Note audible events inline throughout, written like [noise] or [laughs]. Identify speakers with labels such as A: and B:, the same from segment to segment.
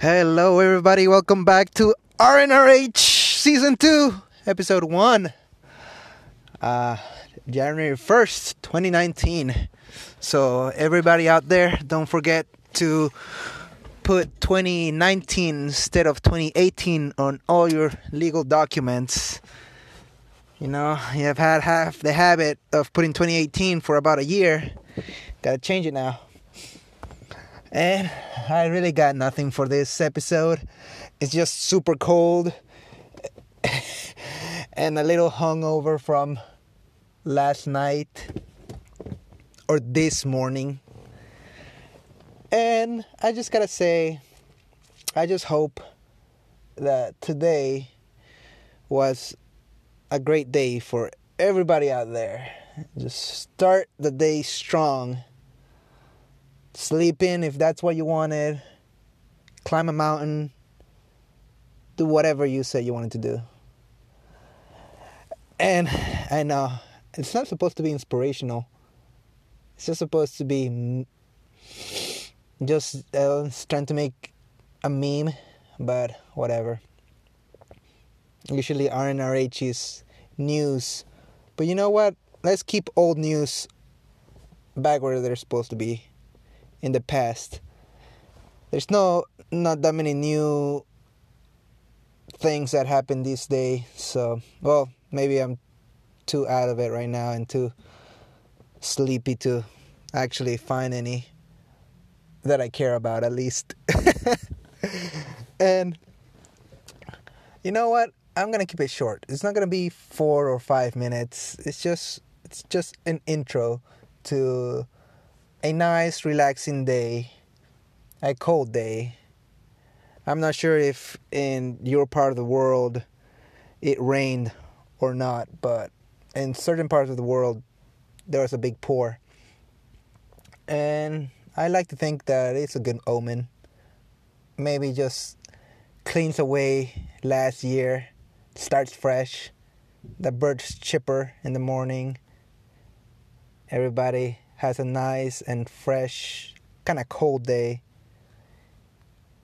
A: Hello, everybody. Welcome back to RNRH Season 2, Episode 1. Uh, January 1st, 2019. So, everybody out there, don't forget to put 2019 instead of 2018 on all your legal documents. You know, you have had half the habit of putting 2018 for about a year. Gotta change it now. And I really got nothing for this episode. It's just super cold [laughs] and a little hungover from last night or this morning. And I just gotta say, I just hope that today was a great day for everybody out there. Just start the day strong sleep in if that's what you wanted, climb a mountain, do whatever you said you wanted to do. And and know it's not supposed to be inspirational. It's just supposed to be just uh, trying to make a meme, but whatever. Usually RNRH is news, but you know what? Let's keep old news back where they're supposed to be in the past. There's no not that many new things that happen this day. So, well, maybe I'm too out of it right now and too sleepy to actually find any that I care about at least. [laughs] and you know what? I'm going to keep it short. It's not going to be 4 or 5 minutes. It's just it's just an intro to a nice, relaxing day, a cold day. I'm not sure if in your part of the world it rained or not, but in certain parts of the world there was a big pour. And I like to think that it's a good omen. Maybe just cleans away last year, starts fresh. The birds chipper in the morning. Everybody has a nice and fresh, kind of cold day.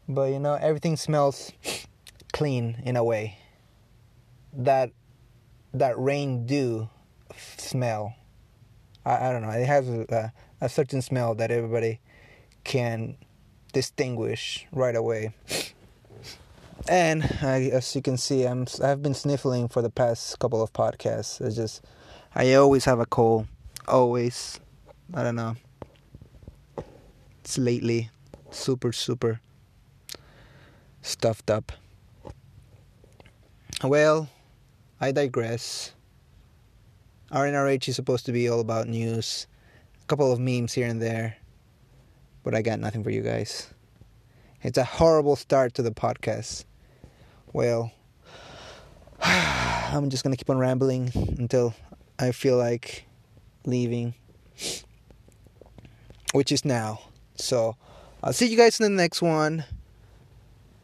A: But you know, everything smells clean in a way. That that rain dew smell. I, I don't know. It has a, a certain smell that everybody can distinguish right away. And I, as you can see, I'm I've been sniffling for the past couple of podcasts. It's just I always have a cold, always. I don't know. It's lately super, super stuffed up. Well, I digress. RNRH is supposed to be all about news, a couple of memes here and there, but I got nothing for you guys. It's a horrible start to the podcast. Well, [sighs] I'm just gonna keep on rambling until I feel like leaving which is now. So I'll see you guys in the next one.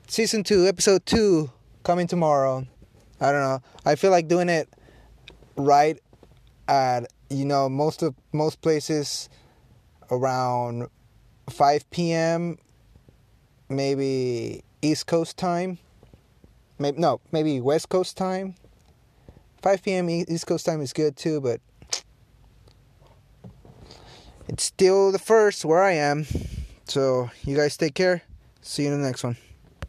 A: Season 2, episode 2, coming tomorrow. I don't know. I feel like doing it right at, you know, most of most places around 5 p.m. maybe East Coast time. Maybe no, maybe West Coast time. 5 p.m. East Coast time is good too, but it's still the first where I am. So, you guys take care. See you in the next one.